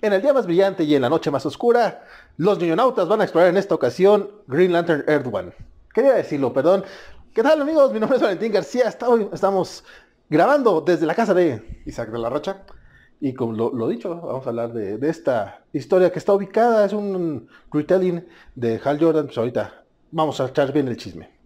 En el día más brillante y en la noche más oscura, los ñoñonautas van a explorar en esta ocasión Green Lantern Earth One. Quería decirlo, perdón. ¿Qué tal amigos? Mi nombre es Valentín García. Estamos grabando desde la casa de Isaac de la Rocha. Y como lo, dicho, vamos a hablar de, de, esta historia que está ubicada, es un retelling de Hal Jordan. Pues ahorita vamos a echar bien el chisme.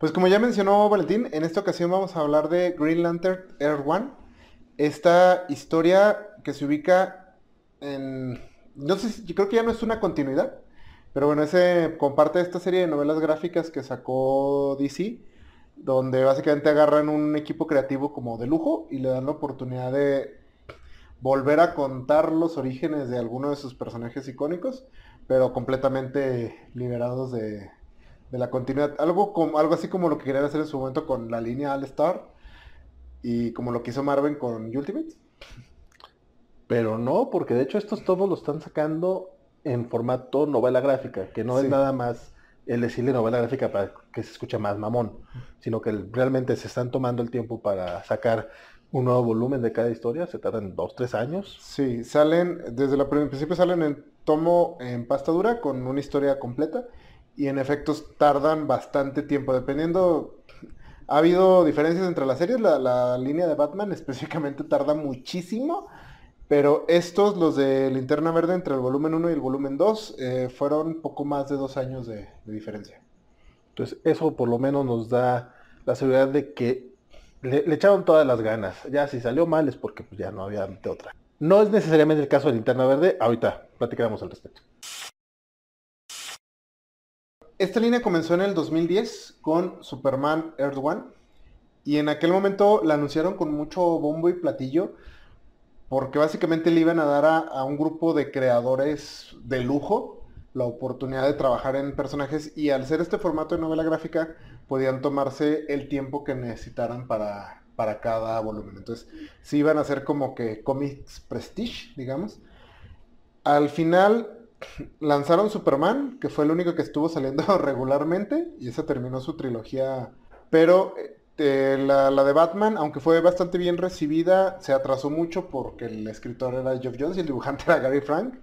Pues como ya mencionó Valentín, en esta ocasión vamos a hablar de Green Lantern Air One. Esta historia que se ubica en... No sé si, creo que ya no es una continuidad, pero bueno, ese comparte esta serie de novelas gráficas que sacó DC, donde básicamente agarran un equipo creativo como de lujo y le dan la oportunidad de volver a contar los orígenes de alguno de sus personajes icónicos, pero completamente liberados de, de la continuidad. Algo, como, algo así como lo que querían hacer en su momento con la línea All Star y como lo que hizo Marvel con Ultimate. Pero no, porque de hecho estos todos lo están sacando en formato novela gráfica, que no es nada más el decirle novela gráfica para que se escuche más mamón, sino que realmente se están tomando el tiempo para sacar un nuevo volumen de cada historia, se tardan dos, tres años. Sí, salen, desde el principio salen en tomo en pasta dura con una historia completa y en efectos tardan bastante tiempo, dependiendo... Ha habido diferencias entre las series, la, línea de Batman específicamente tarda muchísimo, pero estos, los de Linterna Verde, entre el volumen 1 y el volumen 2, eh, fueron poco más de dos años de, diferencia. Entonces eso por lo menos nos da la seguridad de que le, echaron todas las ganas. Ya si salió mal es porque pues, ya no había otra. No es necesariamente el caso de Linterna Verde, ahorita platicaremos al respecto. Esta línea comenzó en el 2010 con Superman Earth One y en aquel momento la anunciaron con mucho bombo y platillo porque básicamente le iban a dar a, un grupo de creadores de lujo la oportunidad de trabajar en personajes y al ser este formato de novela gráfica podían tomarse el tiempo que necesitaran para, para cada volumen. Entonces sí iban a ser como que comics prestige, digamos. Al final lanzaron Superman, que fue el único que estuvo saliendo regularmente, y esa terminó su trilogía. Pero eh, la, de Batman, aunque fue bastante bien recibida, se atrasó mucho porque el escritor era Geoff Jones y el dibujante era Gary Frank.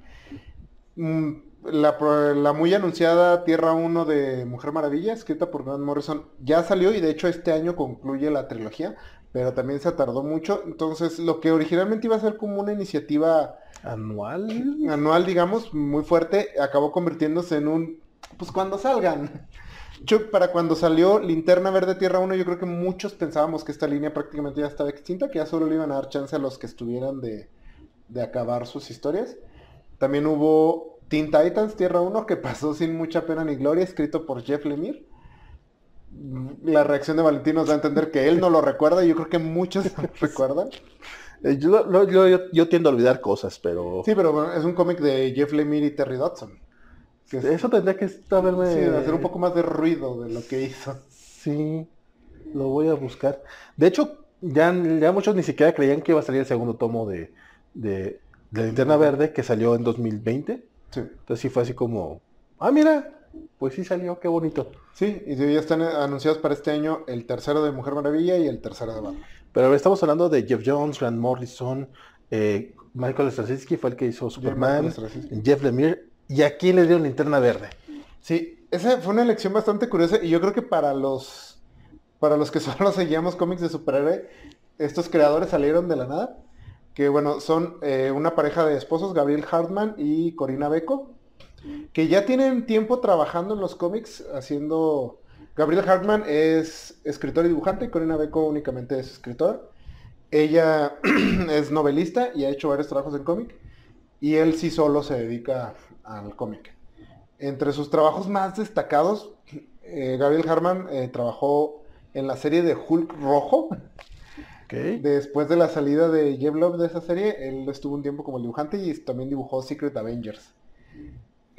Mm, la, muy anunciada Tierra 1 de Mujer Maravilla, escrita por Grant Morrison, ya salió y de hecho este año concluye la trilogía, pero también se tardó mucho. Entonces, lo que originalmente iba a ser como una iniciativa anual, anual digamos, muy fuerte, acabó convirtiéndose en un, pues cuando salgan. Yo, para cuando salió Linterna Verde Tierra 1, yo creo que muchos pensábamos que esta línea prácticamente ya estaba extinta, que ya solo le iban a dar chance a los que estuvieran de, de acabar sus historias. También hubo Teen Titans Tierra 1, que pasó sin mucha pena ni gloria, escrito por Jeff Lemire la reacción de Valentín nos da a entender que él no lo recuerda yo creo que muchos recuerdan. Eh, yo, tiendo a olvidar cosas, pero... Sí, pero es un cómic de Jeff Lemire y Terry Dodson. Eso tendría que haberme... Sí, hacer un poco más de ruido de lo que hizo. Sí, lo voy a buscar. De hecho, ya, ya muchos ni siquiera creían que iba a salir el segundo tomo de, de, de Linterna Verde, que salió en 2020. Sí. Entonces sí fue así como, ah, mira, pues sí salió, qué bonito. Sí, y ya están anunciados para este año el tercero de Mujer Maravilla y el tercero de Batman. Pero estamos hablando de Jeff Jones, Grant Morrison, eh, Michael Straczynski fue el que hizo Superman, Jeff Lemire, y aquí le dieron linterna verde. Sí, esa fue una elección bastante curiosa y yo creo que para los para los que solo seguíamos cómics de superhéroe, estos creadores salieron de la nada. Que bueno, son eh, una pareja de esposos, Gabriel Hartman y Corina Beco, que ya tienen tiempo trabajando en los cómics, haciendo... Gabriel Hartman es escritor y dibujante, y Corina Beco únicamente es escritor. Ella es novelista y ha hecho varios trabajos en cómic. Y él sí solo se dedica al cómic. Entre sus trabajos más destacados, eh, Gabriel Hartman eh, trabajó en la serie de Hulk Rojo. Después de la salida de Jeff Love de esa serie, él estuvo un tiempo como dibujante y también dibujó Secret Avengers.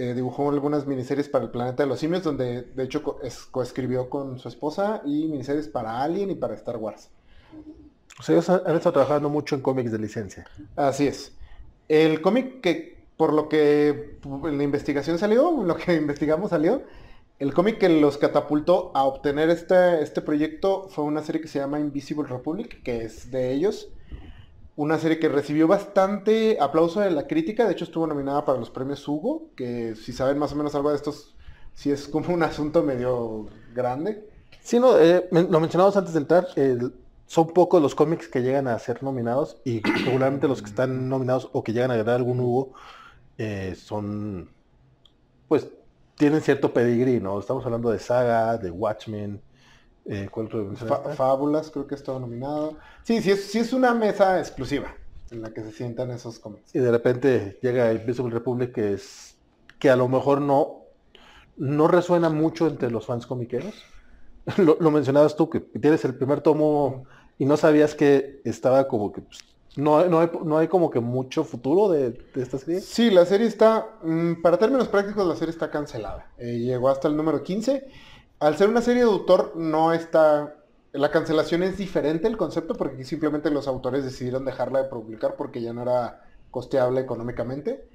Eh, dibujó algunas miniseries para el planeta de los simios, donde de hecho coescribió con su esposa y miniseries para Alien y para Star Wars. O sea, ellos han estado trabajando mucho en cómics de licencia. Así es. El cómic que, por lo que en la investigación salió, lo que investigamos salió, el cómic que los catapultó a obtener este, este proyecto fue una serie que se llama Invisible Republic, que es de ellos. Una serie que recibió bastante aplauso de la crítica, de hecho estuvo nominada para los premios Hugo, que si saben más o menos algo de estos, sí es como un asunto medio grande. Sí, no, eh, lo mencionamos antes de entrar, son pocos los cómics que llegan a ser nominados y regularmente los que están nominados o que llegan a ganar algún Hugo eh, son, pues tienen cierto pedigrí, ¿no? Estamos hablando de Saga, de Watchmen, eh, ¿cuál Fábulas, creo que estaba nominado. Sí, sí es, sí es una mesa exclusiva en la que se sientan esos cómics. Y de repente llega Invisible Republic que es que a lo mejor no, no resuena mucho entre los fans comiqueros. lo, mencionabas tú, que tienes el primer tomo y no sabías que estaba como que pues, no, no, hay, como que mucho futuro de, esta serie. Sí, la serie está, mm, para términos prácticos, la serie está cancelada. Eh, llegó hasta el número 15. Al ser una serie de autor, no está... La cancelación es diferente el concepto porque simplemente los autores decidieron dejarla de publicar porque ya no era costeable económicamente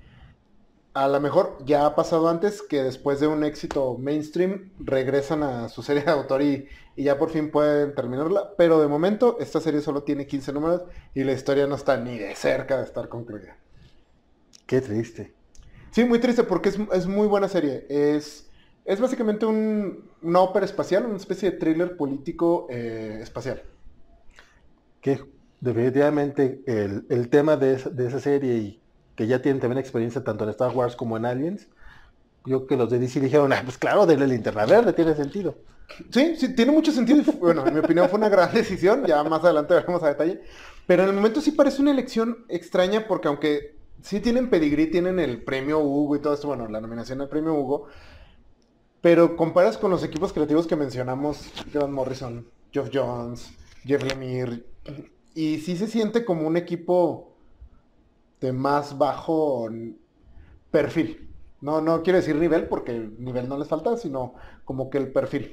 a lo mejor ya ha pasado antes que después de un éxito mainstream regresan a su serie de autor y, ya por fin pueden terminarla. Pero de momento esta serie solo tiene 15 números y la historia no está ni de cerca de estar concluida. Qué triste. Sí, muy triste porque es, muy buena serie. Es, es básicamente una ópera espacial, una especie de thriller político eh, espacial. Que definitivamente el, el tema de, de esa serie y que ya tienen también experiencia tanto en Star Wars como en Aliens, yo que los de DC dijeron, ah, pues claro, la linterna verde tiene sentido. Sí, sí, tiene mucho sentido. Bueno, en mi opinión fue una gran decisión, ya más adelante veremos a detalle. Pero en el momento sí parece una elección extraña porque aunque sí tienen pedigrí, tienen el premio Hugo y todo esto, bueno, la nominación al premio Hugo, pero comparas con los equipos creativos que mencionamos, John Morrison, Geoff Jones, Jeff Lemire, y sí se siente como un equipo de más bajo perfil. No, no quiero decir nivel porque el nivel no les falta, sino como que el perfil.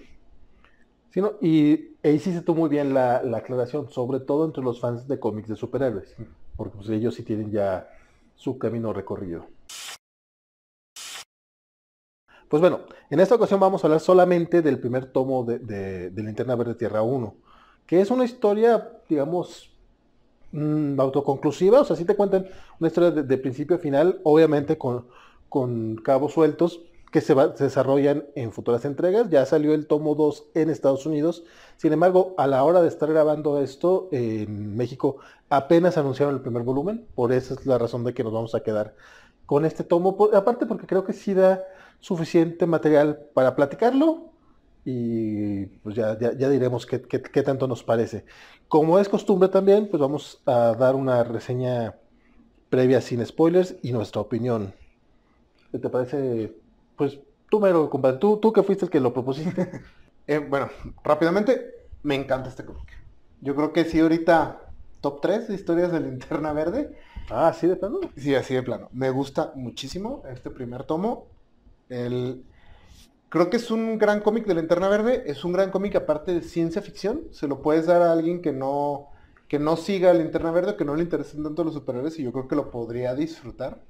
Sino, y ahí sí se tomó muy bien la, aclaración, sobre todo entre los fans de cómics de superhéroes, porque pues, ellos sí tienen ya su camino recorrido. Pues bueno, en esta ocasión vamos a hablar solamente del primer tomo de, de, de Linterna Verde Tierra 1, que es una historia, digamos, Mm, autoconclusiva, o sea, si te cuentan una historia de, principio a final, obviamente con, con cabos sueltos que se, desarrollan en futuras entregas. Ya salió el tomo 2 en Estados Unidos. Sin embargo, a la hora de estar grabando esto, en México apenas anunciaron el primer volumen. Por esa es la razón de que nos vamos a quedar con este tomo. aparte porque creo que sí da suficiente material para platicarlo y pues ya, ya, diremos qué, tanto nos parece. Como es costumbre también, pues vamos a dar una reseña previa sin spoilers y nuestra opinión. ¿Qué te parece? Pues tú, mero, compadre, tú, tú que fuiste el que lo propusiste. Eh, bueno, rápidamente, me encanta este cómic. Yo creo que sí, ahorita top 3 de historias de linterna verde. Ah, así de plano. Sí, así de plano. Me gusta muchísimo este primer tomo. Creo que es un gran cómic de Linterna Verde, es un gran cómic aparte de ciencia ficción, se lo puedes dar a alguien que no, que no siga Linterna Verde, que no le interesen tanto los superhéroes y yo creo que lo podría disfrutar.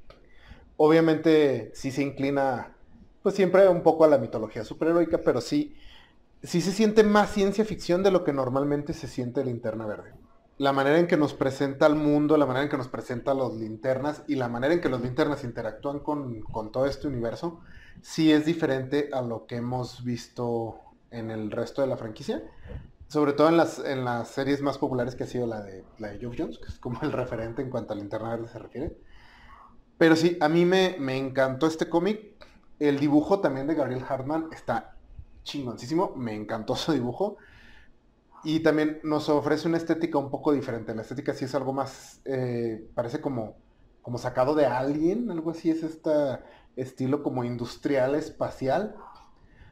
Obviamente sí se inclina pues siempre un poco a la mitología superheroica, pero sí, sí se siente más ciencia ficción de lo que normalmente se siente Linterna Verde. La manera en que nos presenta al mundo, la manera en que nos presenta los linternas y la manera en que los linternas interactúan con, con todo este universo, sí es diferente a lo que hemos visto en el resto de la franquicia. Sobre todo en las, en las series más populares que ha sido la de, la de Geoff Jones, que es como el referente en cuanto al Linterna Verde se refiere. Pero sí, a mí me, me encantó este cómic. El dibujo también de Gabriel Hartman está chingoncísimo. Me encantó su dibujo. Y también nos ofrece una estética un poco diferente. La estética sí es algo más, eh, parece como, como sacado de alguien, algo así es esta estilo como industrial espacial.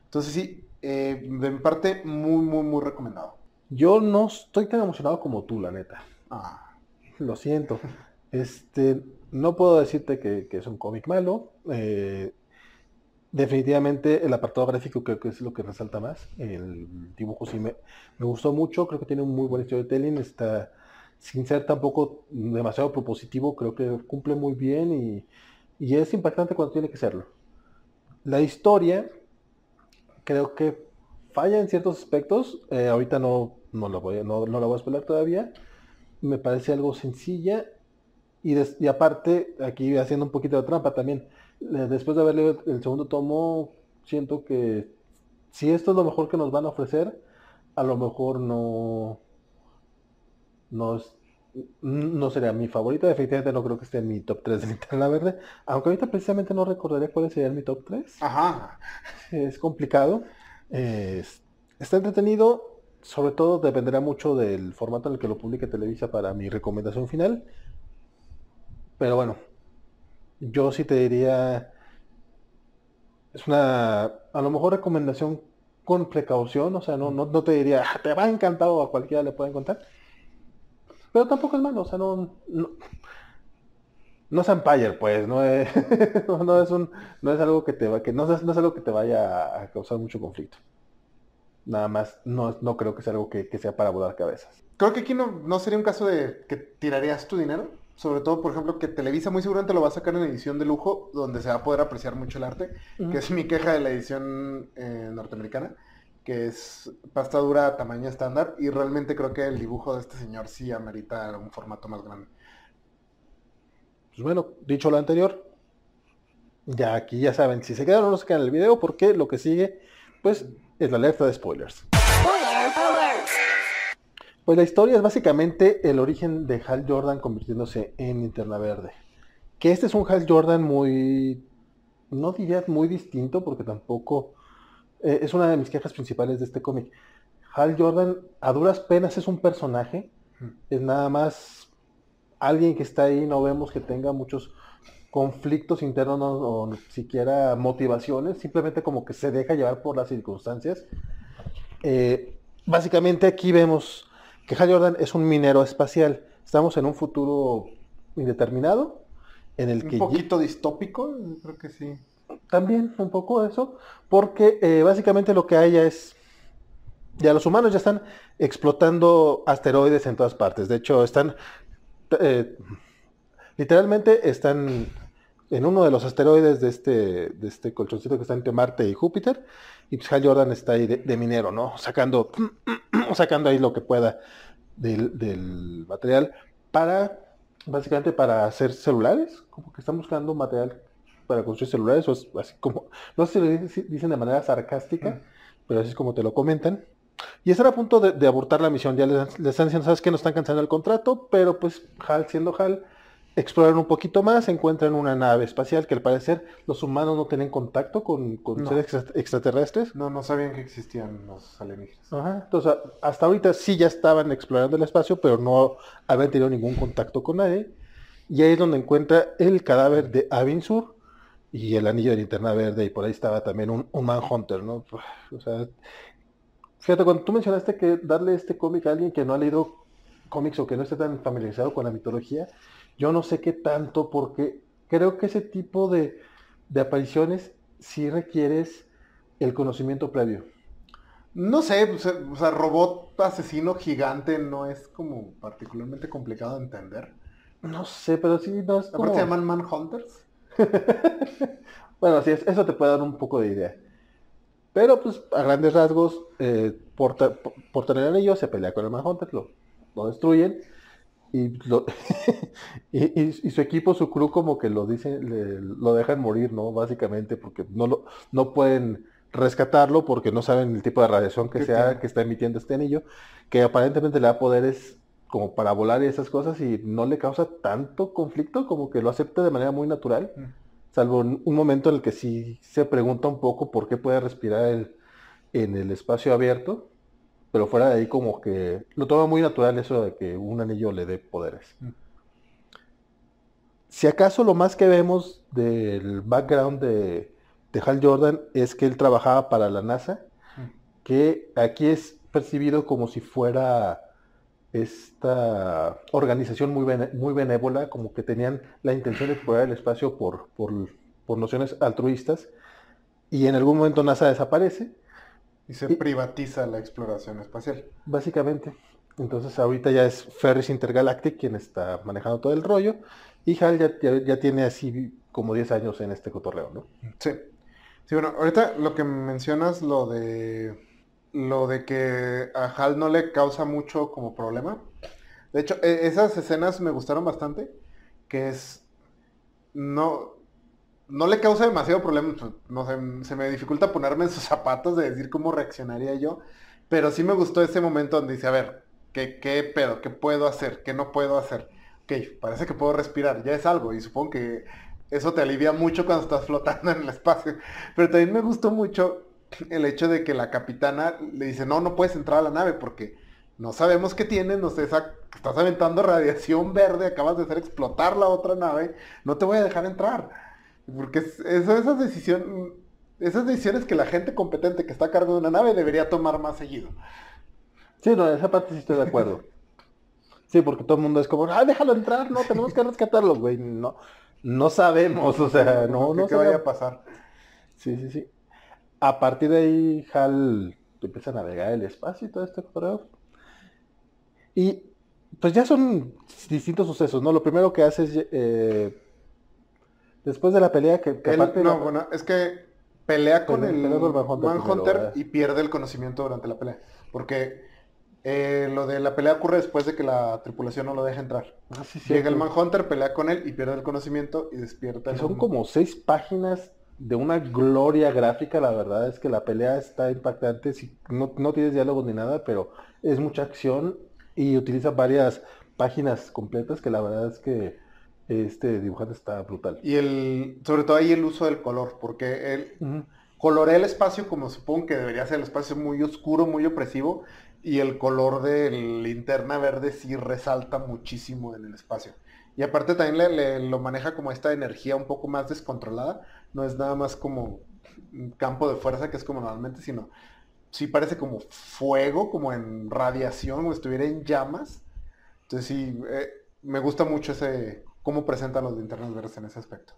Entonces sí, eh, de mi parte, muy, muy, muy recomendado. Yo no estoy tan emocionado como tú, la neta. Ah. Lo siento. Este, no puedo decirte que, es un cómic malo. Eh, definitivamente el apartado gráfico creo que es lo que resalta más. El dibujo sí me, me, gustó mucho. Creo que tiene un muy buen storytelling. Está, sin ser tampoco demasiado propositivo, creo que cumple muy bien y, y es impactante cuando tiene que serlo. La historia, creo que falla en ciertos aspectos. Eh, ahorita no, no, lo voy, no, no la voy a explicar todavía. Me parece algo sencilla. Y, y, aparte, aquí haciendo un poquito de trampa también. Después de haber leído el segundo tomo, siento que si esto es lo mejor que nos van a ofrecer, a lo mejor no, no, no sería mi favorita. Definitivamente no creo que esté en mi top 3 de Linterna Verde. Aunque ahorita precisamente no recordaré cuál sería mi top 3. Ajá. Es complicado. está entretenido. Sobre todo dependerá mucho del formato en el que lo publique Televisa para mi recomendación final. Pero bueno, yo sí te diría, es una, a lo mejor recomendación con precaución, o sea, no, no, no te diría, ah, te va a encantar o a cualquiera le pueden contar. Pero tampoco es malo, o sea, no, no, no es Empire, pues, no es, no, es un, no es algo que te va, que no es, no es algo que te vaya a causar mucho conflicto. Nada más, no, no creo que sea algo que, que sea para volar cabezas. Creo que aquí no, no sería un caso de que tirarías tu dinero. Sobre todo, por ejemplo, que Televisa muy seguramente lo va a sacar en edición de lujo, donde se va a poder apreciar mucho el arte, que es mi queja de la edición eh, norteamericana, que es pasta dura tamaño estándar, y realmente creo que el dibujo de este señor sí amerita un formato más grande. Pues bueno, dicho lo anterior, ya aquí ya saben si se quedan o no se quedan en el video, porque lo que sigue, pues, es la alerta de spoilers. Pues la historia es básicamente el origen de Hal Jordan convirtiéndose en Linterna Verde. Que este es un Hal Jordan muy, no diría muy distinto, porque tampoco eh, es una de mis quejas principales de este cómic. Hal Jordan a duras penas es un personaje, es nada más alguien que está ahí, no vemos que tenga muchos conflictos internos o siquiera motivaciones, simplemente como que se deja llevar por las circunstancias. Eh, básicamente aquí vemos que Hal Jordan es un minero espacial. Estamos en un futuro indeterminado en el un que... Un poquito distópico, creo que sí. También un poco eso, porque eh, básicamente lo que hay es... Ya los humanos ya están explotando asteroides en todas partes. De hecho, están... Eh, literalmente están en uno de los asteroides de este, de este colchoncito que está entre Marte y Júpiter. Y pues Hal Jordan está ahí de, minero, ¿no? Sacando, sacando ahí lo que pueda del, material para, básicamente para hacer celulares. Como que están buscando material para construir celulares. O es así como, no sé si lo dicen de manera sarcástica, pero así es como te lo comentan. Y están a punto de, abortar la misión. Ya les, les, están diciendo, sabes que no están cansando el contrato, pero pues Hal siendo Hal exploran un poquito más, encuentran una nave espacial que al parecer los humanos no tienen contacto con, seres extraterrestres. No, no sabían que existían los alienígenas. Entonces, hasta ahorita sí ya estaban explorando el espacio, pero no habían tenido ningún contacto con nadie. Y ahí es donde encuentra el cadáver de Avinsur y el anillo de linterna verde, y por ahí estaba también un, un Manhunter, ¿no? O sea, fíjate, cuando tú mencionaste que darle este cómic a alguien que no ha leído cómics o que no esté tan familiarizado con la mitología, yo no sé qué tanto, porque creo que ese tipo de, apariciones sí requieres el conocimiento previo. No sé, pues, eh, o sea, robot asesino gigante no es como particularmente complicado de entender. No sé, pero sí no es como... se llaman Manhunters? bueno, sí, eso te puede dar un poco de idea. Pero pues a grandes rasgos, eh, por, tener anillo se pelea con el Manhunter, lo, lo destruyen y, su equipo, su crew como que lo dicen, lo dejan morir, ¿no? Básicamente porque no, lo, no pueden rescatarlo porque no saben el tipo de radiación que sea que está emitiendo este anillo, que aparentemente le da poderes como para volar y esas cosas y no le causa tanto conflicto como que lo acepta de manera muy natural, mm. salvo un, un momento en el que sí se pregunta un poco por qué puede respirar en el espacio abierto pero fuera de ahí como que lo toma muy natural eso de que un anillo le dé poderes. Mm. Si acaso lo más que vemos del background de, Hal Jordan es que él trabajaba para la NASA, mm. que aquí es percibido como si fuera esta organización muy, muy benévola, como que tenían la intención de explorar el espacio por, por nociones altruistas, y en algún momento NASA desaparece, y se privatiza la exploración espacial. Básicamente. Entonces ahorita ya es Ferris Intergalactic quien está manejando todo el rollo. Y Hal ya, ya, ya tiene así como 10 años en este cotorreo, ¿no? Sí. Sí, bueno, ahorita lo que mencionas, lo de lo de que a Hal no le causa mucho como problema. De hecho, e- esas escenas me gustaron bastante, que es no no le causa demasiado problema, no sé, se me dificulta ponerme en sus zapatos de decir cómo reaccionaría yo, pero sí me gustó ese momento donde dice, a ver, ¿qué, qué pedo? ¿Qué puedo hacer? ¿Qué no puedo hacer? Ok, parece que puedo respirar, ya es algo, y supongo que eso te alivia mucho cuando estás flotando en el espacio. Pero también me gustó mucho el hecho de que la capitana le dice, no, no puedes entrar a la nave porque no sabemos qué tienes, no sé, estás aventando radiación verde, acabas de hacer explotar la otra nave, no te voy a dejar entrar. Porque es- eso, esas decisiones, esas decisiones que la gente competente que está a cargo de una nave debería tomar más seguido. Sí, no, esa parte sí estoy de acuerdo. Sí, porque todo el mundo es como, ah, déjalo entrar, no, tenemos que rescatarlo, güey. No, no sabemos, o sea, no, ¿Qué- no qué vaya a pasar. Sí, sí, sí. A partir de ahí, Hal empieza a navegar el espacio y todo este cotorreo. Y pues ya son distintos sucesos, ¿no? Lo primero que hace es, eh, después de la pelea, que, que Él- no, la- bueno, es que pelea con el Manhunter y pierde el conocimiento durante la pelea. Porque eh, lo de la pelea ocurre después de que la tripulación no lo deja entrar. Ah, sí, Llega el. Manhunter, pelea con él y pierde el conocimiento y despierta. En son como seis páginas de una gloria gráfica, la verdad es que la pelea está impactante, sí, no, no tienes diálogos ni nada, pero es mucha acción y utiliza varias páginas completas que la verdad es que este dibujante está brutal. Y el, sobre todo ahí el uso del color, porque él colorea el espacio como supongo que debería ser el espacio muy oscuro, muy opresivo, y el color de linterna verde sí resalta muchísimo en el espacio. Y aparte también le, le- lo maneja como esta energía un poco más descontrolada, no es nada más como un campo de fuerza que es como normalmente, sino sí parece como fuego, como en radiación, o estuviera en llamas. Entonces sí, eh, me gusta mucho ese cómo presentan los linternas verdes en ese aspecto.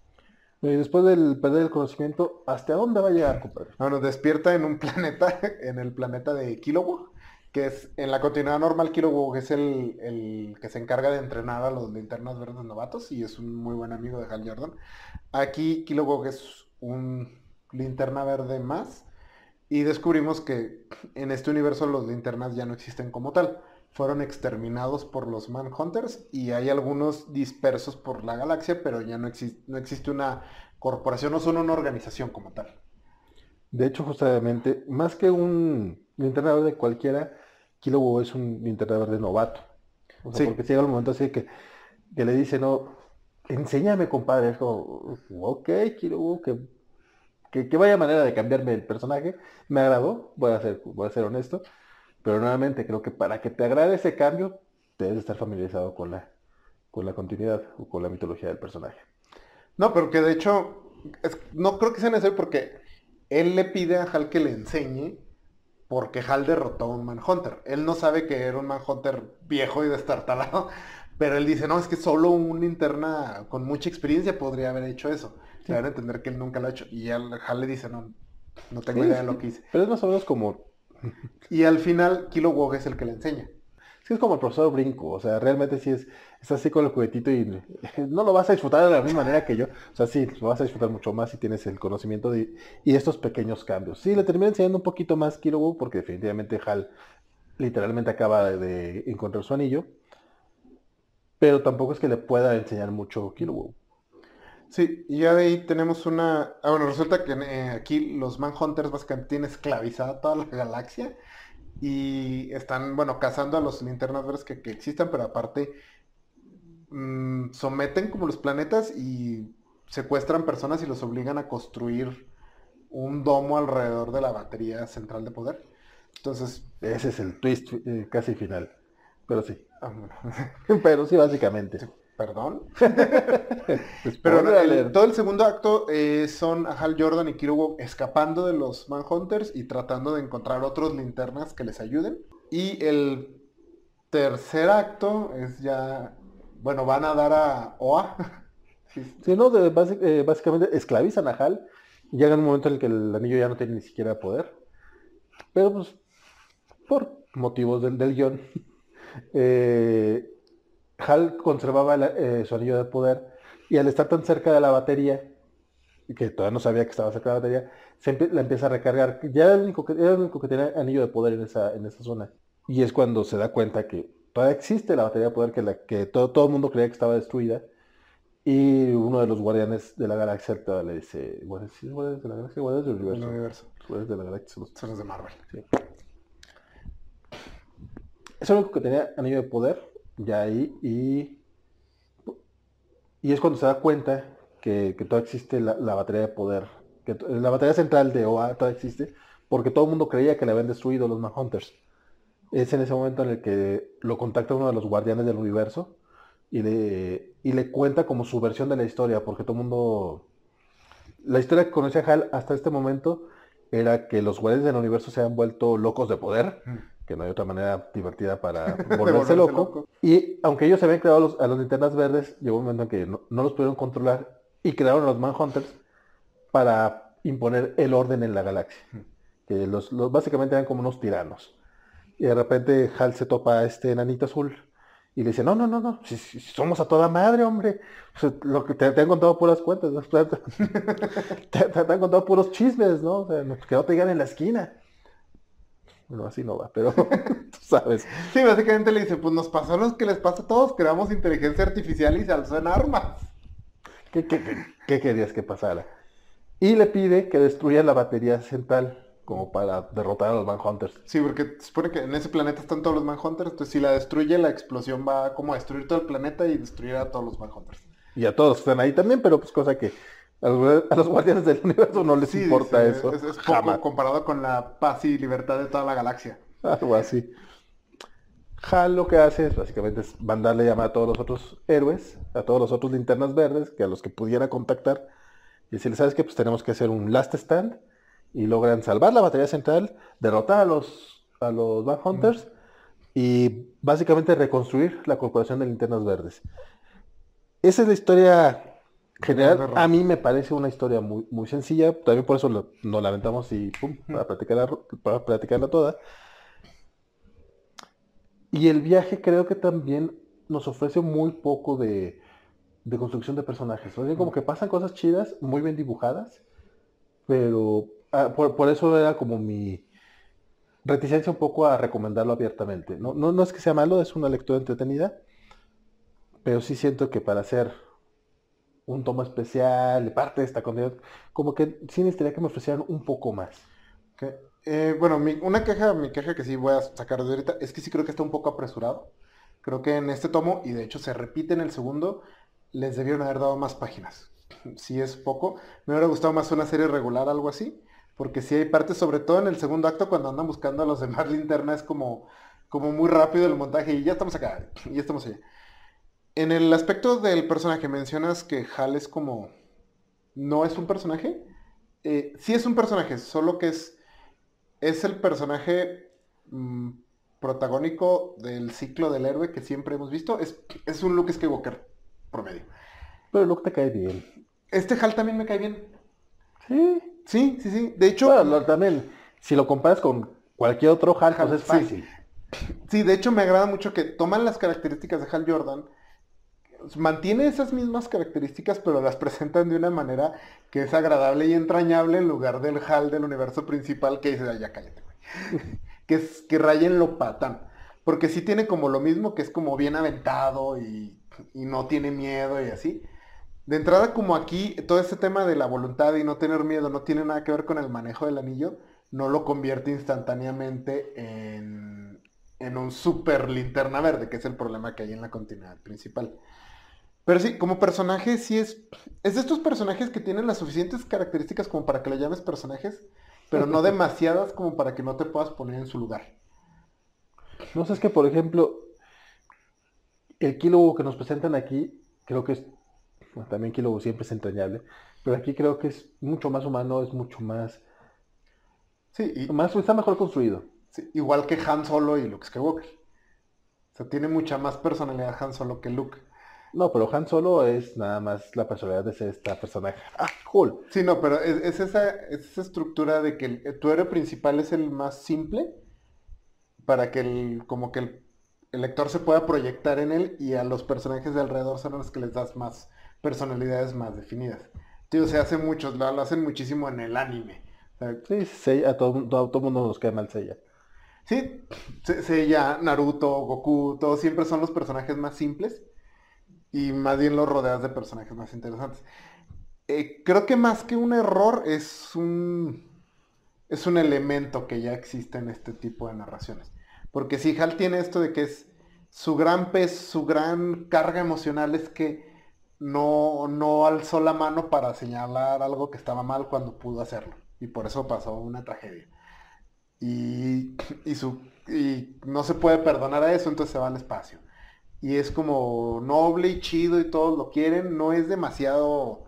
Y después del perder el conocimiento, ¿hasta dónde va a llegar? Bueno, despierta en un planeta, en el planeta de Kilowog, que es en la continuidad normal Kilowog es el, el que se encarga de entrenar a los linternas verdes novatos y es un muy buen amigo de Hal Jordan. Aquí Kilowog es un linterna verde más y descubrimos que en este universo los linternas ya no existen como tal. Fueron exterminados por los Manhunters y hay algunos dispersos por la galaxia, pero ya no, exis- no existe una corporación, no son una organización como tal. De hecho, justamente, más que un linterna verde cualquiera, Kilo es un linterna verde novato. O sea, Sí. porque llega el momento así que, que le dice, no, enséñame, compadre. Es como, ok, Kilo que, que, que vaya manera de cambiarme el personaje. Me agradó, voy a ser, voy a ser honesto. Pero nuevamente, creo que para que te agrade ese cambio, debes estar familiarizado con la, con la continuidad o con la mitología del personaje. No, pero que de hecho, es- no creo que sea necesario porque él le pide a Hal que le enseñe porque Hal derrotó a un Manhunter. Él no sabe que era un Manhunter viejo y destartalado, pero él dice, no, es que solo un linterna con mucha experiencia podría haber hecho eso. Le van a entender que él nunca lo ha hecho. Y al- Hal le dice, no, no tengo Sí, idea de sí. lo que hice. Pero es más o menos como Y al final, Kilowog es el que le enseña. Es como el profesor Brinco, o sea, realmente sí es, es así con el juguetito y no lo vas a disfrutar de la misma manera que yo. O sea, sí, lo vas a disfrutar mucho más si tienes el conocimiento de, y estos pequeños cambios. Sí, le terminé enseñando un poquito más Kilo porque definitivamente Hal literalmente acaba de, encontrar su anillo. Pero tampoco es que le pueda enseñar mucho Kilo Sí, y ya de ahí tenemos una... Ah, bueno, resulta que eh, aquí los Manhunters básicamente tienen esclavizada toda la galaxia y están, bueno, cazando a los linternas verdes que, que existan, pero aparte mm, someten como los planetas y secuestran personas y los obligan a construir un domo alrededor de la batería central de poder. Entonces, Ese es el twist eh, casi final. Pero sí. ah, Pero sí, básicamente. Perdón. Pero el- todo el segundo acto eh, son a Hal Jordan y Kilo escapando de los Manhunters y tratando de encontrar otros linternas que les ayuden. Y el tercer acto es ya, bueno, van a dar a Oa. Sí, Si no, de- eh, básicamente esclavizan a Hal y llega un momento en el que el anillo ya no tiene ni siquiera poder. Pero pues, por motivos del, del guion, eh, Hal conservaba eh, su anillo de poder y al estar tan cerca de la batería, que todavía no sabía que estaba cerca de la batería, se la empieza a recargar. Ya era el único que, era el único que tenía anillo de poder en esa, en esa zona. Y es cuando se da cuenta que todavía existe la batería de poder que, la, que todo, todo el mundo creía que estaba destruida. Y uno de los guardianes de la galaxia le dice, guardianes de la galaxia, guardianes del universo. El universo. Guardianes de la galaxia son los, de Marvel. Sí. Es el único que tenía anillo de poder, ya ahí, y, y es cuando se da cuenta que, que todavía existe la, batería de poder, que la batería central de OA todavía existe, porque todo el mundo creía que le habían destruido los Manhunters. Es en ese momento en el que lo contacta uno de los guardianes del universo y le, y le cuenta como su versión de la historia, porque todo el mundo... La historia que conoce a Hal hasta este momento era que los guardianes del universo se han vuelto locos de poder, que no hay otra manera divertida para volverse, loco. Y aunque ellos se habían creado a los linternas verdes, llegó un momento en que no, los pudieron controlar y crearon a los Manhunters para imponer el orden en la galaxia. Que los, los básicamente eran como unos tiranos. Y de repente Hal se topa a este enanito azul y le dice, no, no, no, no, si, somos a toda madre, hombre. lo que te, han contado puras cuentas, te, han contado puros chismes, ¿no? O sea, que no te digan en la esquina. Bueno, así no va, pero tú sabes. Sí, básicamente le dice, pues nos pasó lo que les pasa a todos, creamos inteligencia artificial y se alzó en armas. ¿Qué, qué querías que pasara? Y le pide que destruya la batería central como para derrotar a los Manhunters. Sí, porque se supone que en ese planeta están todos los Manhunters, entonces si la destruye, la explosión va como a destruir todo el planeta y destruir a todos los Manhunters. Y a todos que están ahí también, pero pues cosa que a los, guardianes del universo no les importa eso. Es, poco comparado con la paz y libertad de toda la galaxia. Algo así. Hal lo que hace es básicamente es mandarle llamar a todos los otros héroes, a todos los otros linternas verdes, que a los que pudiera contactar, y decirle, ¿sabes qué? Pues tenemos que hacer un last stand y logran salvar la batería central, derrotar a los, a los Van Hunters y básicamente reconstruir la corporación de linternas verdes. Esa es la historia general. A mí me parece una historia muy, muy sencilla, también por eso lo, nos lamentamos y pum, para, platicarla, para platicarla toda. Y el viaje creo que también nos ofrece muy poco de, de construcción de personajes. como que pasan cosas chidas, muy bien dibujadas, pero Ah, por, eso era como mi reticencia un poco a recomendarlo abiertamente. No, no, es que sea malo, es una lectura entretenida, pero sí siento que para hacer un tomo especial, parte de esta contenido, como que sí necesitaría que me ofrecieran un poco más. Eh, bueno, una queja, mi queja que sí voy a sacar de ahorita, es que sí creo que está un poco apresurado. Creo que en este tomo, y de hecho se repite en el segundo, les debieron haber dado más páginas. Si es poco. Me hubiera gustado más una serie regular, algo así. Porque si hay partes, sobre todo en el segundo acto, cuando andan buscando a los demás linterna, es como, como muy rápido el montaje y ya estamos acá, y ya estamos allá. En el aspecto del personaje, mencionas que Hal es como... ¿No es un personaje? Eh, sí es un personaje, solo que es... Es el personaje mm, protagónico del ciclo del héroe que siempre hemos visto. Es, es un Luke Skywalker promedio. Pero Luke te cae bien. Este Hal también me cae bien. Sí. Sí, sí, sí. De hecho, también, si lo comparas con cualquier otro Hal, pues es fácil. Sí. de hecho me agrada mucho que toman las características de Hal Jordan, mantiene esas mismas características, pero las presentan de una manera que es agradable y entrañable en lugar del Hal del universo principal que dice, ya cállate, güey. que es que rayen lo patán. Porque sí tiene como lo mismo, que es como bien aventado y, y no tiene miedo y así. De entrada, como aquí, todo este tema de la voluntad y no tener miedo no tiene nada que ver con el manejo del anillo, no lo convierte instantáneamente en, en un super linterna verde, que es el problema que hay en la continuidad principal. Pero sí, como personaje, sí es. Es de estos personajes que tienen las suficientes características como para que le llames personajes, pero no demasiadas como para que no te puedas poner en su lugar. No sé, es que por ejemplo, el kilo que nos presentan aquí, creo que es también Kilo siempre es entrañable, pero aquí creo que es mucho más humano, es mucho más... Sí, y, más, está mejor construido. igual que Han Solo y Luke Skywalker. O sea, tiene mucha más personalidad Han Solo que Luke. No, pero Han Solo es nada más la personalidad de esta personaje. ¡Ah, cool! Sí, no, pero es, esa, esa, estructura de que el, tu héroe principal es el más simple para que el, como que el el lector se pueda proyectar en él y a los personajes de alrededor son los que les das más personalidades más definidas. Tío, se hace muchos, lo, hacen muchísimo en el anime. sí, a todo, todo, mundo nos queda mal Seiya. Sí, Seiya, Naruto, Goku, todos siempre son los personajes más simples y más bien los rodeas de personajes más interesantes. Eh, creo que más que un error es un, es un elemento que ya existe en este tipo de narraciones. Porque si Hal tiene esto de que es su gran pez, su gran carga emocional es que no, no alzó la mano para señalar algo que estaba mal cuando pudo hacerlo. Y por eso pasó una tragedia. Y, y, su, y no se puede perdonar a eso, entonces se va al espacio. Y es como noble y chido y todos lo quieren. No es demasiado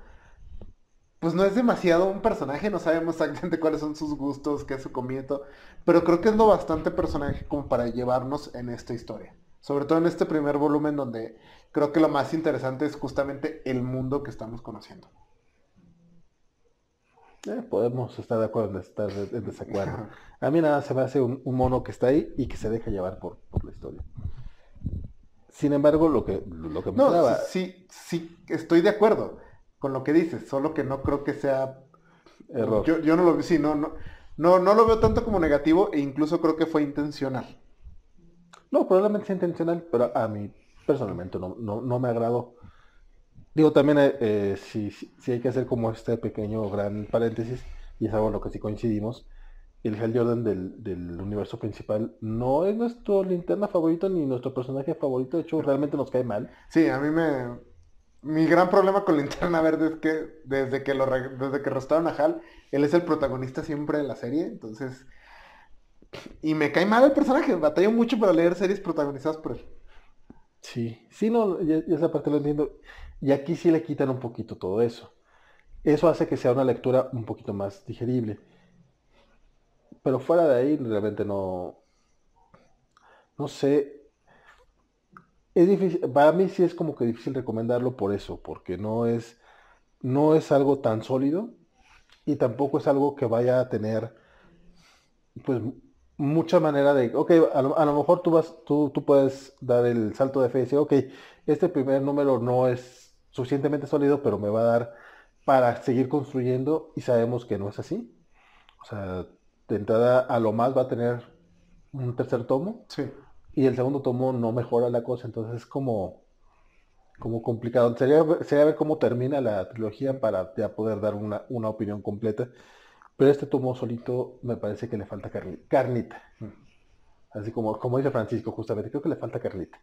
pues no es demasiado un personaje, no sabemos exactamente cuáles son sus gustos, qué es su comienzo, pero creo que es lo bastante personaje como para llevarnos en esta historia. Sobre todo en este primer volumen donde creo que lo más interesante es justamente el mundo que estamos conociendo. Eh, podemos estar de acuerdo en estar en desacuerdo. A mí nada se me hace un, mono que está ahí y que se deja llevar por, la historia. Sin embargo, lo que, lo que no, sí, sí, estoy de acuerdo con lo que dices, solo que no creo que sea error. Yo, no lo veo, sí, no, no, no, no lo veo tanto como negativo e incluso creo que fue intencional. No, probablemente sea intencional, pero a mí personalmente no, no, me agradó. Digo, también eh, eh si, hay que hacer como este pequeño gran paréntesis, y es algo en lo que sí coincidimos, el Hal Jordan del, del, universo principal no es nuestro linterna favorito ni nuestro personaje favorito, de hecho realmente nos cae mal. Sí, a mí me, mi gran problema con Linterna Verde es que desde que lo desde que arrestaron a Hal, él es el protagonista siempre de la serie, entonces y me cae mal el personaje, batallo mucho para leer series protagonizadas por él. Sí, sí, no, ya, esa parte lo entiendo. Y aquí sí le quitan un poquito todo eso. Eso hace que sea una lectura un poquito más digerible. Pero fuera de ahí, realmente no. No sé, es difícil, para mí sí es como que difícil recomendarlo por eso, porque no es, no es algo tan sólido y tampoco es algo que vaya a tener, pues, mucha manera de, ok, a lo, mejor tú vas, tú, tú, puedes dar el salto de fe y decir, ok, este primer número no es suficientemente sólido, pero me va a dar para seguir construyendo y sabemos que no es así. O sea, de entrada a lo más va a tener un tercer tomo. Sí y el segundo tomo no mejora la cosa, entonces es como, como complicado. Sería, sería ver cómo termina la trilogía para ya poder dar una, una, opinión completa. Pero este tomo solito me parece que le falta carnita. Así como, como dice Francisco justamente, creo que le falta carnita.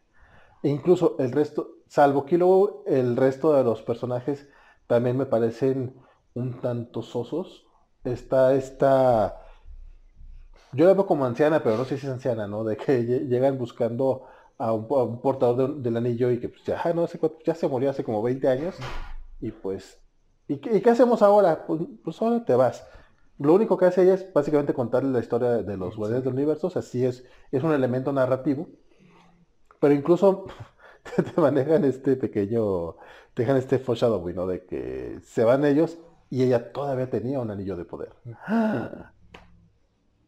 E incluso el resto, salvo Kilo, el resto de los personajes también me parecen un tanto sosos. Está esta yo la veo como anciana, pero no sé si es anciana, ¿no? De que llegan buscando a un, portador del anillo y que pues ya, no, ya se murió hace como 20 años. Y pues, ¿y qué, hacemos ahora? Pues, pues, ahora te vas. Lo único que hace ella es básicamente contarle la historia de los guardianes del universo, o sea, sí es, es un elemento narrativo. Pero incluso te, manejan este pequeño, te dejan este foreshadowing, ¿no? De que se van ellos y ella todavía tenía un anillo de poder.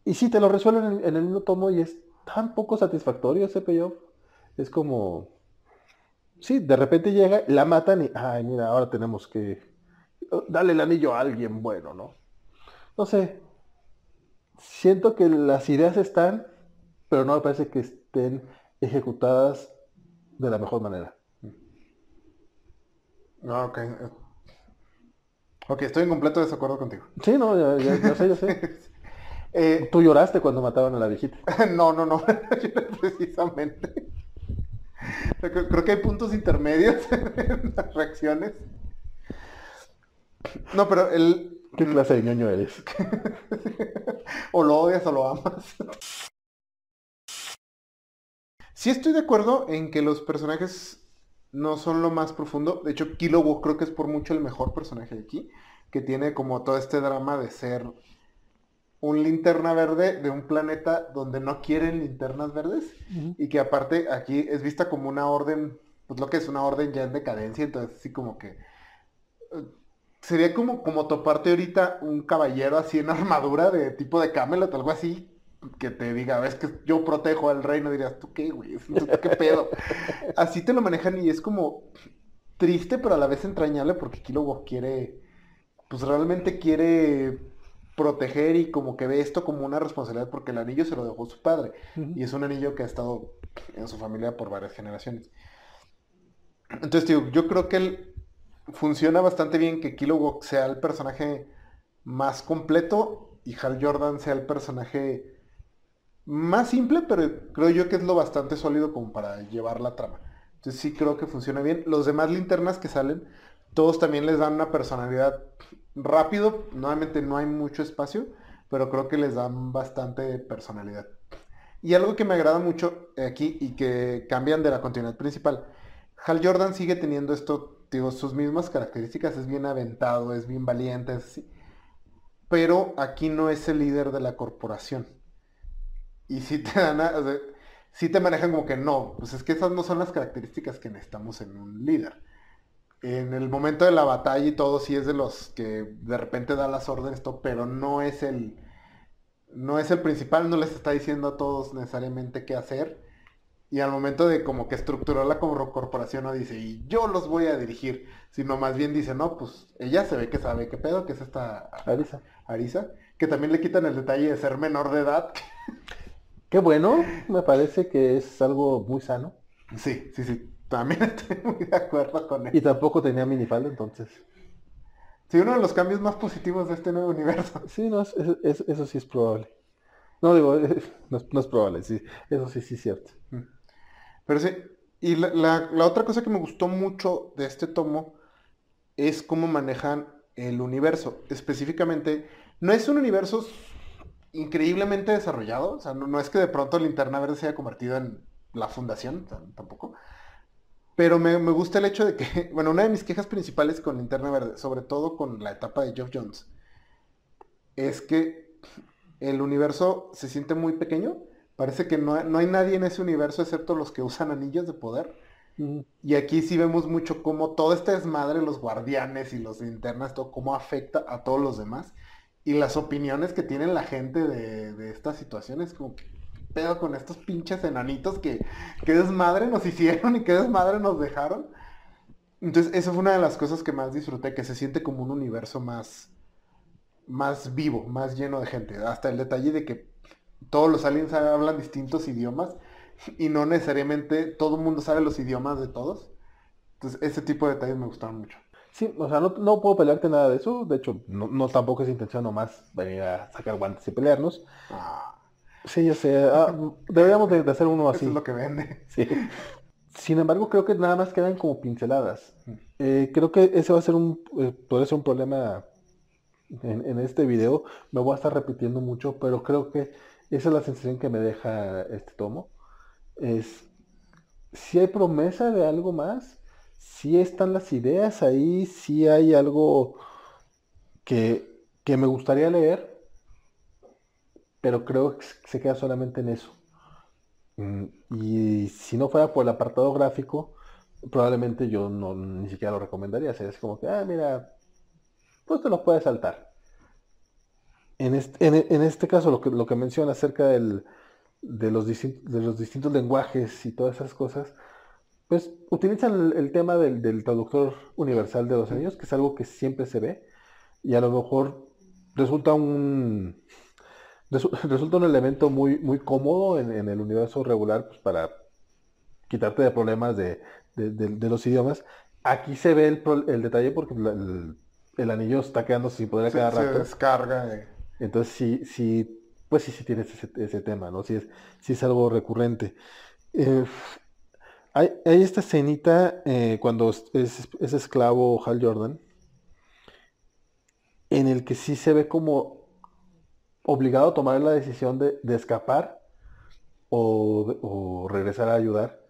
Y sí, te lo resuelven en, el mismo tomo y es tan poco satisfactorio ese payoff. Es como... Sí, de repente llega, la matan y, ay, mira, ahora tenemos que darle el anillo a alguien bueno, ¿no? No sé. Siento que las ideas están, pero no me parece que estén ejecutadas de la mejor manera. Ah, ok. Ok, estoy en completo desacuerdo contigo. Sí, no, ya, ya sé, ya sé. Eh, ¿Tú lloraste cuando mataban a la viejita? no, no, no, precisamente. Creo que hay puntos intermedios en las reacciones. No, pero el... ¿Qué clase de ñoño eres? o lo odias o lo amas. Sí estoy de acuerdo en que los personajes no son lo más profundo. De hecho, Kilo creo que es por mucho el mejor personaje de aquí. Que tiene como todo este drama de ser un linterna verde de un planeta donde no quieren linternas verdes y que aparte aquí es vista como una orden, pues lo que es una orden ya en decadencia, entonces así como que eh, sería como, como toparte ahorita un caballero así en armadura de tipo de Camelot, algo así, que te diga, ves que yo protejo al reino, dirías, ¿tú qué, güey? qué pedo? Así te lo manejan y es como triste, pero a la vez entrañable porque Kilo quiere, pues realmente quiere proteger y como que ve esto como una responsabilidad porque el anillo se lo dejó su padre y es un anillo que ha estado en su familia por varias generaciones. Entonces, tío, yo creo que él funciona bastante bien que Kilowog sea el personaje más completo y Hal Jordan sea el personaje más simple, pero creo yo que es lo bastante sólido como para llevar la trama. Entonces sí creo que funciona bien. Los demás linternas que salen, todos también les dan una personalidad rápido. Nuevamente no hay mucho espacio, pero creo que les dan bastante personalidad. Y algo que me agrada mucho aquí y que cambian de la continuidad principal. Hal Jordan sigue teniendo esto, digo, sus mismas características. Es bien aventado, es bien valiente, así. Pero aquí no es el líder de la corporación. Y si te dan, si te manejan como que no, pues es que esas no son las características que necesitamos en un líder. En el momento de la batalla y todo, sí es de los que de repente da las órdenes, todo, pero no es el, no es el principal, no les está diciendo a todos necesariamente qué hacer. Y al momento de como que estructuró la corporación no dice, y yo los voy a dirigir, sino más bien dice, no, pues ella se ve que sabe qué pedo, que es esta Arisa. Arisa, que también le quitan el detalle de ser menor de edad. Qué bueno, me parece que es algo muy sano. Sí, sí, sí. También estoy muy de acuerdo con él. Y tampoco tenía minifalda entonces. Sí, uno de los cambios más positivos de este nuevo universo. Sí, no, eso sí es probable. No digo, no, es probable, sí. Eso sí, sí es cierto. Pero sí, y la, otra cosa que me gustó mucho de este tomo es cómo manejan el universo. Específicamente, no es un universo increíblemente desarrollado. O sea, no, es que de pronto Linterna Verde se haya convertido en la fundación, tampoco. Pero me, gusta el hecho de que, bueno, una de mis quejas principales con Linterna Verde, sobre todo con la etapa de Geoff Jones, es que el universo se siente muy pequeño. Parece que no, hay nadie en ese universo excepto los que usan anillos de poder. Y aquí sí vemos mucho cómo todo este desmadre, los guardianes y los linternas, todo cómo afecta a todos los demás y las opiniones que tiene la gente de, estas situaciones, como que pedo con estos pinches enanitos que, que desmadre nos hicieron y que desmadre nos dejaron. Entonces, eso fue una de las cosas que más disfruté, que se siente como un universo más, más vivo, más lleno de gente. Hasta el detalle de que todos los aliens hablan distintos idiomas y no necesariamente todo el mundo sabe los idiomas de todos. Entonces, ese tipo de detalles me gustaron mucho. Sí, o sea, no, puedo pelearte nada de eso. De hecho, no, tampoco es intención nomás venir a sacar guantes y pelearnos. Ah. Sí, ya sé. Ah, deberíamos de, hacer uno así. Eso es lo que vende. Sí. Sin embargo, creo que nada más quedan como pinceladas. Eh, creo que ese va a ser un, eh, puede ser un problema en, este video. Me voy a estar repitiendo mucho, pero creo que esa es la sensación que me deja este tomo. Es, si hay promesa de algo más, sí están las ideas ahí, sí hay algo que, me gustaría leer, pero creo que se queda solamente en eso. Mm, y si no fuera por el apartado gráfico, probablemente yo no ni siquiera lo recomendaría. es como que, ah, mira, pues te lo puedes saltar. En este, en, este caso, lo que, lo que menciona acerca del, de, los de los distintos lenguajes y todas esas cosas, pues utilizan el, tema del, traductor universal de los anillos, que es algo que siempre se ve, y a lo mejor resulta un resulta un elemento muy, muy cómodo en, el universo regular pues, para quitarte de problemas de, los idiomas. Aquí se ve el, detalle porque el, anillo está quedando sin poder quedar rato. Se descarga. Eh. Entonces sí, sí, pues sí, sí tienes ese, tema, ¿no? Sí es, sí es algo recurrente. Eh, hay, esta escenita eh, cuando es, esclavo Hal Jordan, en el que sí se ve como obligado a tomar la decisión de, escapar o, regresar a ayudar.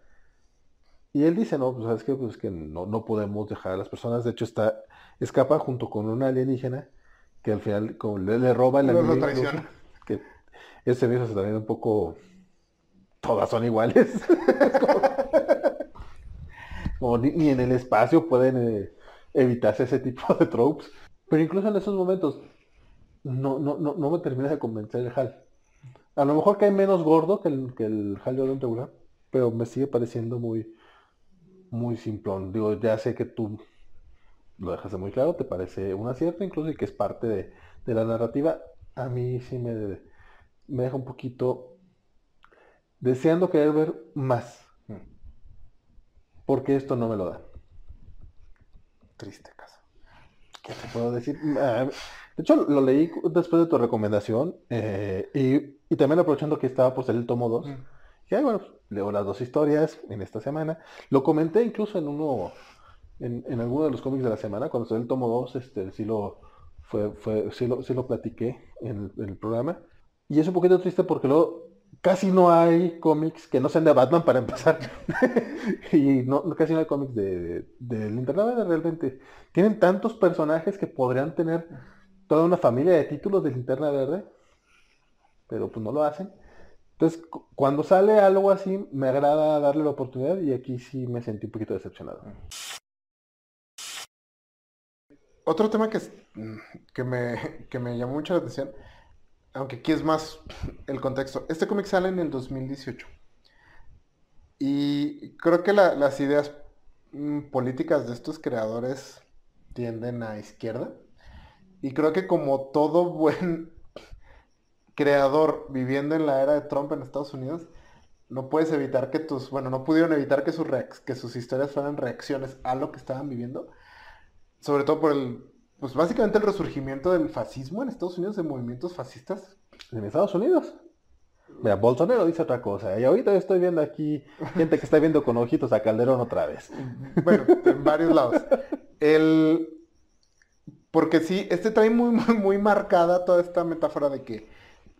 Y él dice, no, pues sabes que, pues, que no, podemos dejar a las personas. De hecho, está, escapa junto con una alienígena que al final como le, roba el alienígena. Que ese mismo se también un poco. Todas son iguales. ni, en el espacio pueden eh, evitarse ese tipo de tropes. Pero incluso en esos momentos no, no, no, me termina de convencer el HAL. A lo mejor cae menos gordo que el, que el Hal Jordan regular, pero me sigue pareciendo muy, muy simplón. Digo, ya sé que tú lo dejas de muy claro, te parece un acierto incluso y que es parte de, de la narrativa. A mí sí me, me deja un poquito deseando querer ver más. Porque esto no me lo da. Triste caso. ¿Qué te puedo decir? De hecho, lo leí después de tu recomendación eh, y, también aprovechando que estaba por salir el tomo 2. Y bueno, pues, leo las dos historias en esta semana. Lo comenté incluso en uno, en, en alguno de los cómics de la semana, cuando salió el tomo 2, este, sí lo, fue, fue, sí lo, sí lo platiqué en el, programa. Y es un poquito triste porque luego casi no hay cómics que no sean de Batman para empezar. y no, casi no hay cómics de, de, Linterna realmente. Tienen tantos personajes que podrían tener toda una familia de títulos de Linterna Verde, pero pues no lo hacen. Entonces, cuando sale algo así, me agrada darle la oportunidad y aquí sí me sentí un poquito decepcionado. Otro tema que, que, me, que me llamó mucho la atención, aunque aquí es más el contexto, este cómic sale en el 2018. Y creo que las ideas mm, políticas de estos creadores tienden a izquierda. Y creo que como todo buen creador viviendo en la era de Trump en Estados Unidos, no puedes evitar que tus, bueno, no pudieron evitar que sus, que sus historias fueran reacciones a lo que estaban viviendo. Sobre todo por el, pues básicamente el resurgimiento del fascismo en Estados Unidos, de movimientos fascistas. En Estados Unidos. Mira, Bolsonaro dice otra cosa. Y ahorita estoy viendo aquí gente que está viendo con ojitos a Calderón otra vez. Bueno, en varios lados. El, porque sí, este trae muy, muy, marcada toda esta metáfora de que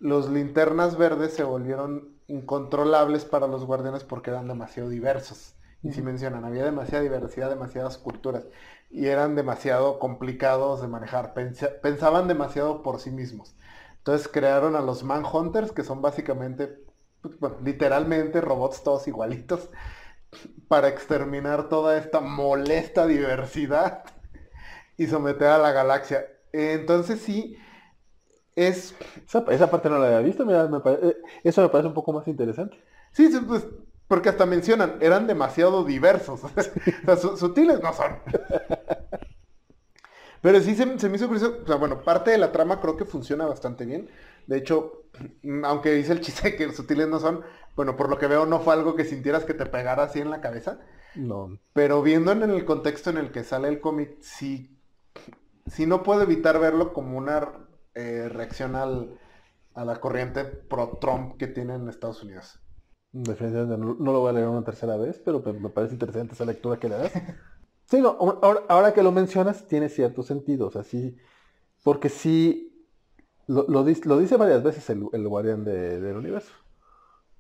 los linternas verdes se volvieron incontrolables para los guardianes porque eran demasiado diversos. Y si mencionan, había demasiada diversidad, demasiadas culturas. Y eran demasiado complicados de manejar. pensaban demasiado por sí mismos. Entonces crearon a los Manhunters, que son básicamente, pues, bueno, literalmente robots todos igualitos, para exterminar toda esta molesta diversidad y someter a la galaxia. Entonces sí, es... Esa, parte no la había visto, eh, eso me parece un poco más interesante. Sí, pues, porque hasta mencionan, eran demasiado diversos. o sea, sutiles no son. Pero sí se, me hizo curioso, o sea, bueno, parte de la trama creo que funciona bastante bien. De hecho, aunque dice el chiste que sutiles no son, bueno, por lo que veo no fue algo que sintieras que te pegara así en la cabeza. No. Pero viendo en el contexto en el que sale el cómic, sí si no puedo evitar verlo como una eh, reacción al, a la corriente pro-Trump que tiene en Estados Unidos. Definitivamente no, lo voy a leer una tercera vez, pero me parece interesante esa lectura que le das. sí, no, ahora, que lo mencionas, tiene cierto sentido, o sea, sí, porque sí, lo, lo, dice varias veces el, guardián del universo.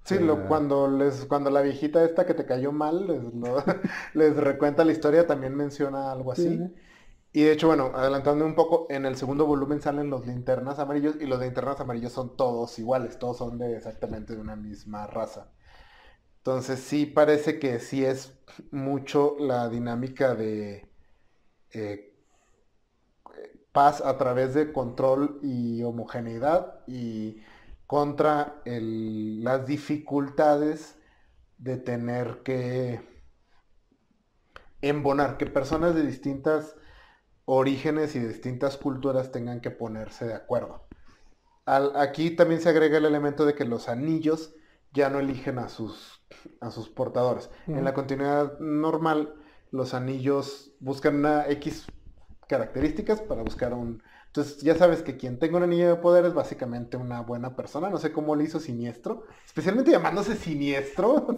Sí, lo, cuando les, cuando la viejita esta que te cayó mal les, recuenta la historia, también menciona algo así. Y de hecho, bueno, adelantando un poco, en el segundo volumen salen los linternas amarillos y los linternas amarillos son todos iguales, todos son de exactamente de una misma raza. Entonces sí parece que sí es mucho la dinámica de eh, paz a través de control y homogeneidad y contra las dificultades de tener que embonar, que personas de distintas orígenes y distintas culturas tengan que ponerse de acuerdo. aquí también se agrega el elemento de que los anillos ya no eligen a sus, a sus portadores. En la continuidad normal, los anillos buscan una X características para buscar un... Entonces ya sabes que quien tenga un anillo de poder es básicamente una buena persona. No sé cómo lo hizo siniestro. Especialmente llamándose siniestro.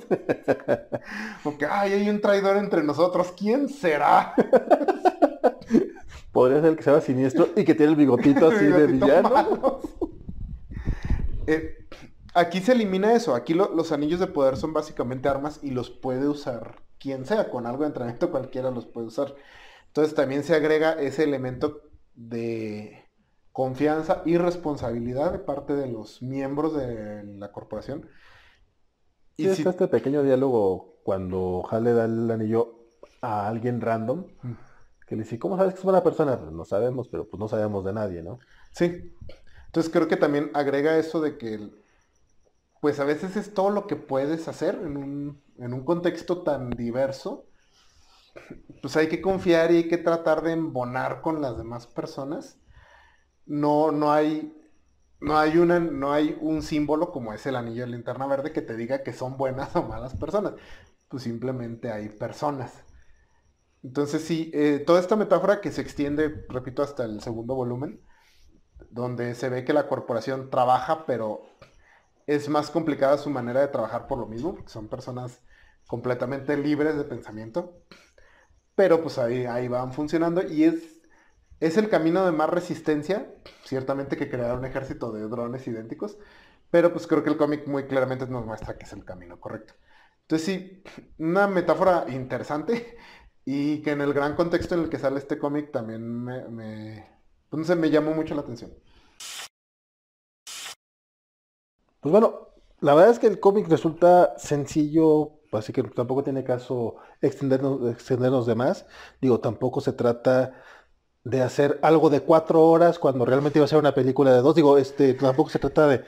Porque, ay, hay un traidor entre nosotros. ¿Quién será? Podría ser el que sea siniestro y que tiene el bigotito así de villano. Eh, aquí se elimina eso. Aquí los anillos de poder son básicamente armas y los puede usar quien sea. Con algo de entrenamiento cualquiera los puede usar. Entonces también se agrega ese elemento de confianza y responsabilidad de parte de los miembros de la corporación. Y si... este pequeño diálogo cuando Hal le da el anillo a alguien random. Mm. Que le dice, ¿cómo sabes que es buena persona? Pues no sabemos, pero pues no sabemos de nadie, ¿no? Sí. Entonces creo que también agrega eso de que pues a veces es todo lo que puedes hacer en un, en un contexto tan diverso. Pues hay que confiar y hay que tratar de embonar con las demás personas. No, no hay, no hay una, no hay un símbolo como es el anillo de linterna verde que te diga que son buenas o malas personas. Pues simplemente hay personas. Entonces sí, eh, toda esta metáfora que se extiende, repito, hasta el segundo volumen, donde se ve que la corporación trabaja, pero es más complicada su manera de trabajar por lo mismo, porque son personas completamente libres de pensamiento. Pero pues ahí, ahí van funcionando y es, es el camino de más resistencia, ciertamente que crear un ejército de drones idénticos, pero pues creo que el cómic muy claramente nos muestra que es el camino correcto. Entonces sí, una metáfora interesante y que en el gran contexto en el que sale este cómic también me, pues, me llamó mucho la atención. Pues bueno, la verdad es que el cómic resulta sencillo, así que tampoco tiene caso extendernos, extendernos de más. Digo, tampoco se trata de hacer algo de cuatro horas cuando realmente iba a ser una película de dos. Digo, este, tampoco se trata de,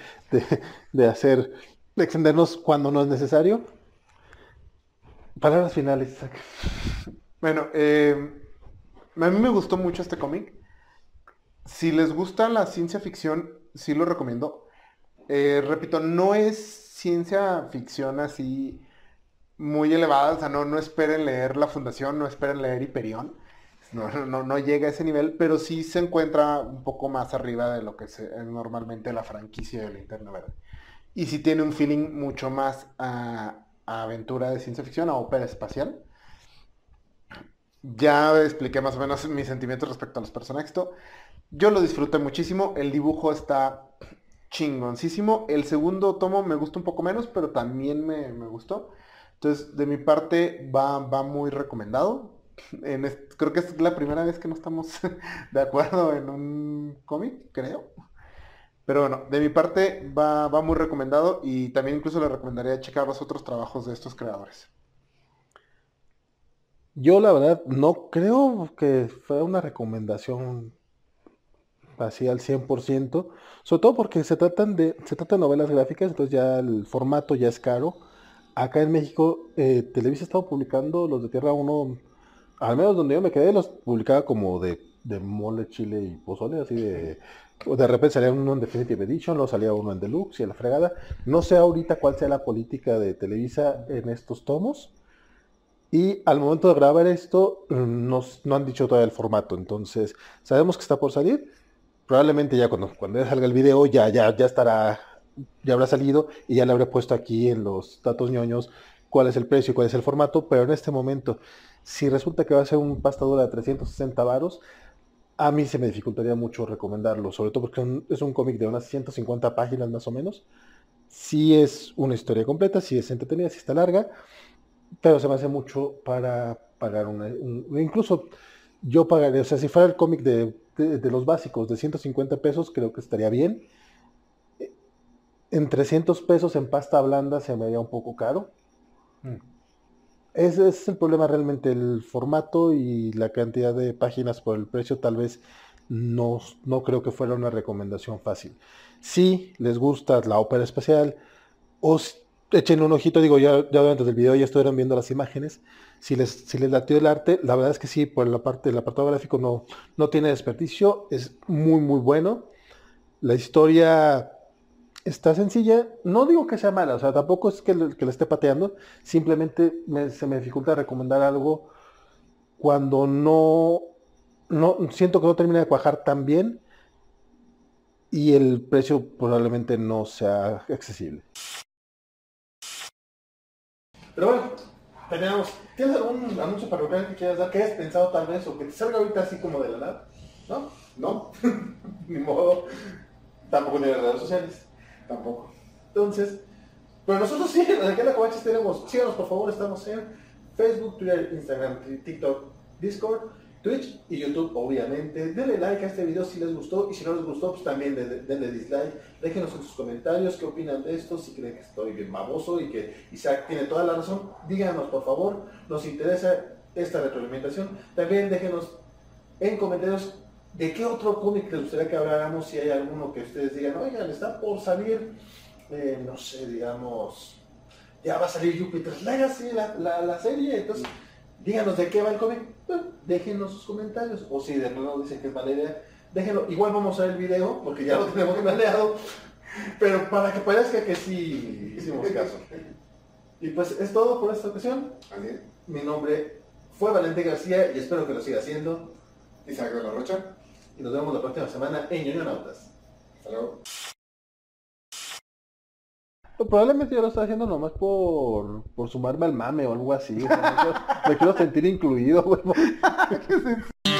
de, hacer, de extendernos cuando no es necesario. Palabras finales. Bueno, eh, a mí me gustó mucho este cómic. Si les gusta la ciencia ficción, sí lo recomiendo. Eh, repito, no es ciencia ficción así muy elevada, o sea, no, no esperen leer La Fundación, no esperen leer Hiperión, no, no, llega a ese nivel, pero sí se encuentra un poco más arriba de lo que es normalmente la franquicia de Linterna Verde. Y sí tiene un feeling mucho más a, aventura de ciencia ficción, a ópera espacial. Ya expliqué más o menos mis sentimientos respecto a los personajes. Yo lo disfruté muchísimo, el dibujo está chingoncísimo. El segundo tomo me gusta un poco menos, pero también me, gustó. Entonces, de mi parte, va, va muy recomendado. En creo que es la primera vez que no estamos de acuerdo en un cómic, creo. Pero bueno, de mi parte va, va muy recomendado y también incluso le recomendaría checar los otros trabajos de estos creadores. Yo la verdad no creo que fue una recomendación así al 100%, sobre todo porque se tratan de, se tratan novelas gráficas, entonces ya el formato ya es caro. Acá en México, eh, Televisa estaba publicando los de Tierra 1, al menos donde yo me quedé, los publicaba como de, de mole, chile y pozole, así de... De repente salía uno en Definitive Edition, luego salía uno en Deluxe y en la fregada. No sé ahorita cuál sea la política de Televisa en estos tomos. Y al momento de grabar esto, no han dicho todavía el formato. Entonces, sabemos que está por salir probablemente ya cuando, cuando salga el video ya, ya, ya estará, ya habrá salido y ya le habré puesto aquí en los datos ñoños cuál es el precio y cuál es el formato, pero en este momento, si resulta que va a ser un pasta de 360 varos, a mí se me dificultaría mucho recomendarlo, sobre todo porque es un cómic de unas 150 páginas más o menos. Si es una historia completa, si es entretenida, si está larga, pero se me hace mucho para pagar una, incluso yo pagaría, o sea, si fuera el cómic de de, los básicos de 150 pesos creo que estaría bien. En 300 pesos en pasta blanda se me haría un poco caro. Mm. Ese es el problema realmente, el formato y la cantidad de páginas por el precio tal vez no, no creo que fuera una recomendación fácil. Si les gusta la ópera espacial, o echen un ojito, digo, ya, antes del video ya estuvieron viendo las imágenes. Si les, si les latió el arte, la verdad es que sí, por la parte del apartado gráfico no, no tiene desperdicio, es muy muy bueno. La historia está sencilla, no digo que sea mala, o sea, tampoco es que, que esté pateando, simplemente se me dificulta recomendar algo cuando no, no siento que no termina de cuajar tan bien y el precio probablemente no sea accesible. Pero bueno, tenemos. ¿Tienes algún anuncio parroquial que quieras dar? ¿Qué has pensado tal vez? O que te salga ahorita así como de la nada. ¿No? ¿No? Ni modo. Tampoco ni las redes sociales. Tampoco. Entonces, pero nosotros sí, aquí en la Covaches tenemos, síganos por favor, estamos en Facebook, Twitter, Instagram, TikTok, Discord. Twitch y YouTube, obviamente. Denle like a este video si les gustó y si no les gustó, pues también denle, dislike. Déjenos en sus comentarios qué opinan de esto, si creen que estoy bien baboso y que Isaac tiene toda la razón. Díganos, por favor, nos interesa esta retroalimentación. También déjenos en comentarios de qué otro cómic les gustaría que habláramos, si hay alguno que ustedes digan, oigan, está por salir eh, no sé, digamos, ya va a salir Jupiter's Legacy, la, la, la serie, entonces díganos de qué va el cómic, bueno, déjenos sus comentarios, o si de nuevo dicen que es mala idea, déjenlo, igual vamos a ver el video, porque ya lo tenemos planeado, pero para que parezca que sí hicimos caso. Y pues es todo por esta ocasión. Así es. Mi nombre fue Valentín García y espero que lo siga haciendo. Isaac de la Rocha. Y nos vemos la próxima semana en Ñoñonautas. Hasta luego. Pues probablemente yo lo estoy haciendo nomás por, por sumarme al mame o algo así. no quiero- me quiero sentir incluido, güey.